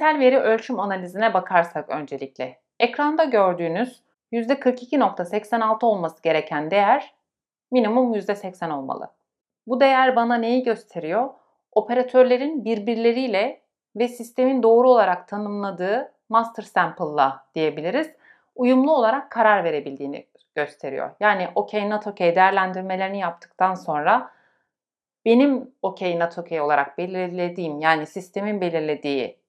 Nitel veri ölçüm analizine bakarsak öncelikle. Ekranda gördüğünüz %42.86 olması gereken değer minimum %80 olmalı. Bu değer bana neyi gösteriyor? Operatörlerin birbirleriyle ve sistemin doğru olarak tanımladığı master sample'la diyebiliriz. Uyumlu olarak karar verebildiğini gösteriyor. Yani okey not okey değerlendirmelerini yaptıktan sonra benim okey not okey olarak belirlediğim yani sistemin belirlediği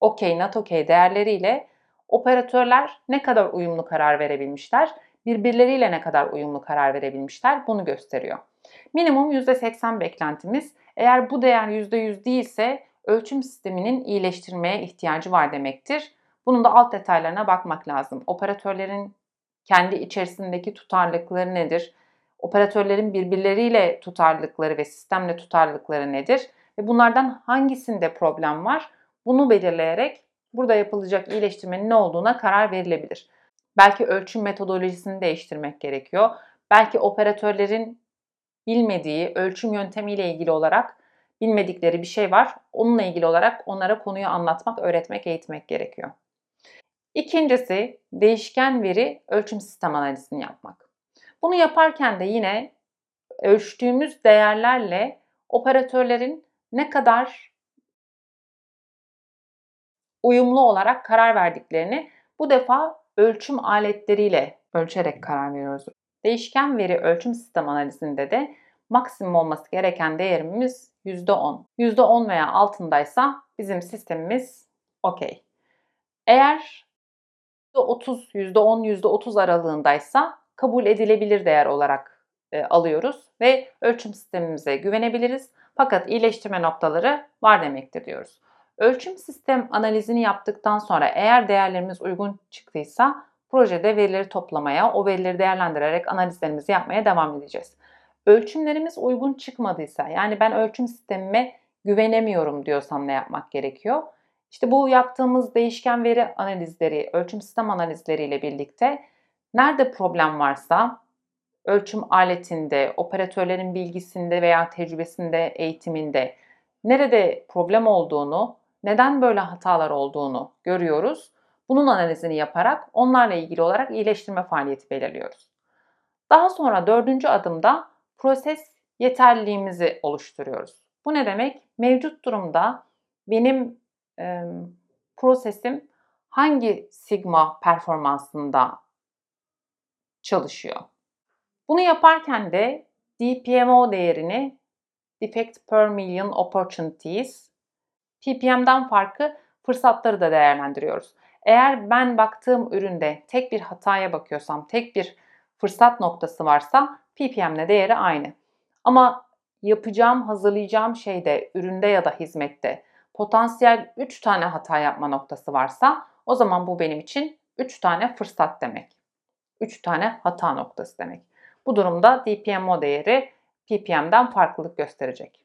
okey not okey değerleriyle operatörler ne kadar uyumlu karar verebilmişler, birbirleriyle ne kadar uyumlu karar verebilmişler bunu gösteriyor. Minimum %80 beklentimiz eğer bu değer %100 değilse ölçüm sisteminin iyileştirmeye ihtiyacı var demektir. Bunun da alt detaylarına bakmak lazım. Operatörlerin kendi içerisindeki tutarlılıkları nedir? Operatörlerin birbirleriyle tutarlılıkları ve sistemle tutarlılıkları nedir? Ve bunlardan hangisinde problem var? Bunu belirleyerek burada yapılacak iyileştirmenin ne olduğuna karar verilebilir. Belki ölçüm metodolojisini değiştirmek gerekiyor. Belki operatörlerin bilmediği ölçüm yöntemiyle ilgili olarak bilmedikleri bir şey var. Onunla ilgili olarak onlara konuyu anlatmak, öğretmek, eğitmek gerekiyor. İkincisi değişken veri ölçüm sistem analizini yapmak. Bunu yaparken de yine ölçtüğümüz değerlerle operatörlerin ne kadar uyumlu olarak karar verdiklerini bu defa ölçüm aletleriyle ölçerek karar veriyoruz. Değişken veri ölçüm sistem analizinde de maksimum olması gereken değerimiz %10. %10 veya altındaysa bizim sistemimiz okey. Eğer %30, %10, %30 aralığındaysa kabul edilebilir değer olarak e, alıyoruz ve ölçüm sistemimize güvenebiliriz. Fakat iyileştirme noktaları var demektir diyoruz. Ölçüm sistem analizini yaptıktan sonra eğer değerlerimiz uygun çıktıysa projede verileri toplamaya, o verileri değerlendirerek analizlerimizi yapmaya devam edeceğiz. Ölçümlerimiz uygun çıkmadıysa, yani ben ölçüm sistemime güvenemiyorum diyorsam ne yapmak gerekiyor? İşte bu yaptığımız değişken veri analizleri, ölçüm sistem analizleriyle birlikte nerede problem varsa ölçüm aletinde, operatörlerin bilgisinde veya tecrübesinde, eğitiminde nerede problem olduğunu, neden böyle hatalar olduğunu görüyoruz. Bunun analizini yaparak onlarla ilgili olarak iyileştirme faaliyeti belirliyoruz. Daha sonra dördüncü adımda proses yeterliliğimizi oluşturuyoruz. Bu ne demek? Mevcut durumda benim e, prosesim hangi sigma performansında çalışıyor? Bunu yaparken de DPMO değerini Defect per Million Opportunities PPM'den farkı fırsatları da değerlendiriyoruz. Eğer ben baktığım üründe tek bir hataya bakıyorsam, tek bir fırsat noktası varsa PPM'le değeri aynı. Ama yapacağım, hazırlayacağım şeyde, üründe ya da hizmette potansiyel 3 tane hata yapma noktası varsa o zaman bu benim için 3 tane fırsat demek. 3 tane hata noktası demek. Bu durumda DPMO değeri PPM'den farklılık gösterecek.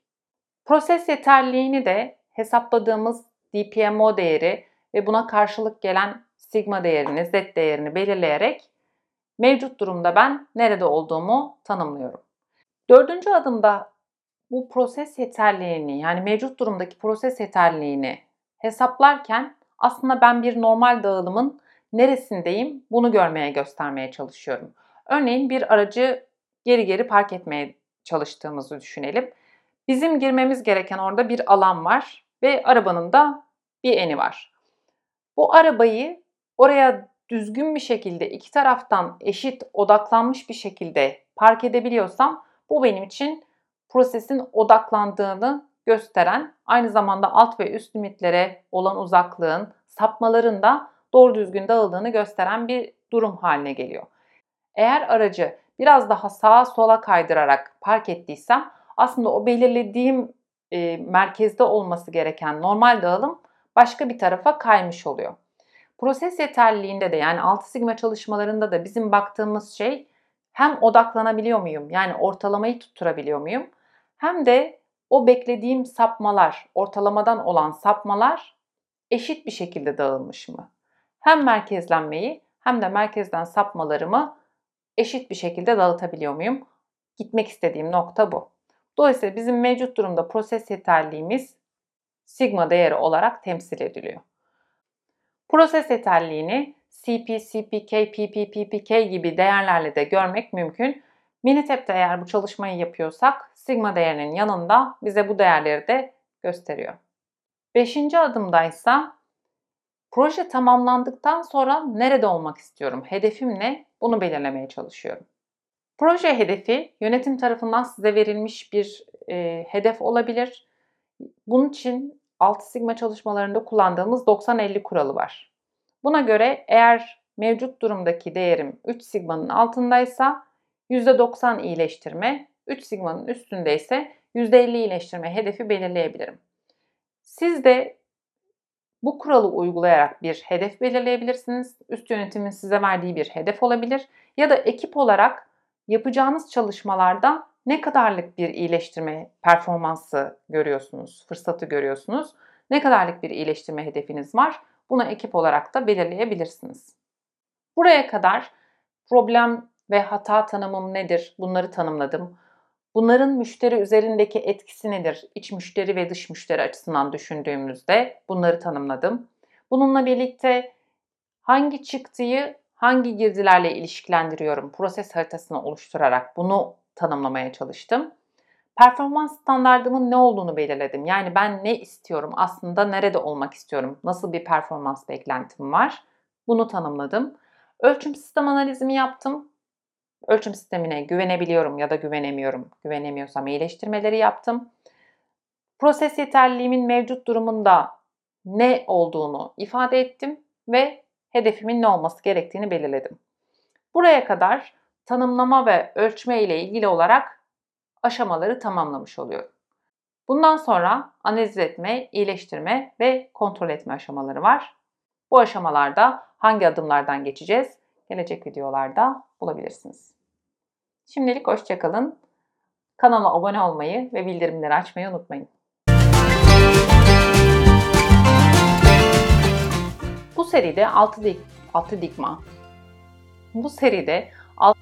Proses yeterliliğini de hesapladığımız DPMO değeri ve buna karşılık gelen sigma değerini, z değerini belirleyerek mevcut durumda ben nerede olduğumu tanımlıyorum. Dördüncü adımda bu proses yeterliliğini yani mevcut durumdaki proses yeterliliğini hesaplarken aslında ben bir normal dağılımın neresindeyim bunu görmeye göstermeye çalışıyorum. Örneğin bir aracı geri geri park etmeye çalıştığımızı düşünelim. Bizim girmemiz gereken orada bir alan var ve arabanın da bir eni var. Bu arabayı oraya düzgün bir şekilde iki taraftan eşit odaklanmış bir şekilde park edebiliyorsam bu benim için prosesin odaklandığını gösteren aynı zamanda alt ve üst limitlere olan uzaklığın sapmaların da doğru düzgün dağıldığını gösteren bir durum haline geliyor. Eğer aracı biraz daha sağa sola kaydırarak park ettiysem aslında o belirlediğim e, merkezde olması gereken normal dağılım başka bir tarafa kaymış oluyor. Proses yeterliliğinde de yani 6 sigma çalışmalarında da bizim baktığımız şey hem odaklanabiliyor muyum? Yani ortalamayı tutturabiliyor muyum? Hem de o beklediğim sapmalar, ortalamadan olan sapmalar eşit bir şekilde dağılmış mı? Hem merkezlenmeyi hem de merkezden sapmalarımı eşit bir şekilde dağıtabiliyor muyum? Gitmek istediğim nokta bu. Dolayısıyla bizim mevcut durumda proses yeterliğimiz sigma değeri olarak temsil ediliyor. Proses yeterliğini CP, CPK, PP, PPK gibi değerlerle de görmek mümkün. Minitep'te eğer bu çalışmayı yapıyorsak sigma değerinin yanında bize bu değerleri de gösteriyor. Beşinci adımdaysa proje tamamlandıktan sonra nerede olmak istiyorum, hedefim ne bunu belirlemeye çalışıyorum. Proje hedefi yönetim tarafından size verilmiş bir e, hedef olabilir. Bunun için 6 sigma çalışmalarında kullandığımız 90-50 kuralı var. Buna göre eğer mevcut durumdaki değerim 3 sigmanın altındaysa %90 iyileştirme, 3 sigmanın üstünde ise %50 iyileştirme hedefi belirleyebilirim. Siz de bu kuralı uygulayarak bir hedef belirleyebilirsiniz. Üst yönetimin size verdiği bir hedef olabilir ya da ekip olarak yapacağınız çalışmalarda ne kadarlık bir iyileştirme performansı görüyorsunuz, fırsatı görüyorsunuz, ne kadarlık bir iyileştirme hedefiniz var, bunu ekip olarak da belirleyebilirsiniz. Buraya kadar problem ve hata tanımım nedir? Bunları tanımladım. Bunların müşteri üzerindeki etkisi nedir? İç müşteri ve dış müşteri açısından düşündüğümüzde bunları tanımladım. Bununla birlikte hangi çıktıyı hangi girdilerle ilişkilendiriyorum proses haritasını oluşturarak bunu tanımlamaya çalıştım. Performans standardımın ne olduğunu belirledim. Yani ben ne istiyorum, aslında nerede olmak istiyorum, nasıl bir performans beklentim var bunu tanımladım. Ölçüm sistem analizimi yaptım. Ölçüm sistemine güvenebiliyorum ya da güvenemiyorum. Güvenemiyorsam iyileştirmeleri yaptım. Proses yeterliliğimin mevcut durumunda ne olduğunu ifade ettim ve hedefimin ne olması gerektiğini belirledim. Buraya kadar tanımlama ve ölçme ile ilgili olarak aşamaları tamamlamış oluyorum. Bundan sonra analiz etme, iyileştirme ve kontrol etme aşamaları var. Bu aşamalarda hangi adımlardan geçeceğiz? Gelecek videolarda bulabilirsiniz. Şimdilik hoşçakalın. Kanala abone olmayı ve bildirimleri açmayı unutmayın. Seride 6 dik 6 dikma. Bu seride 6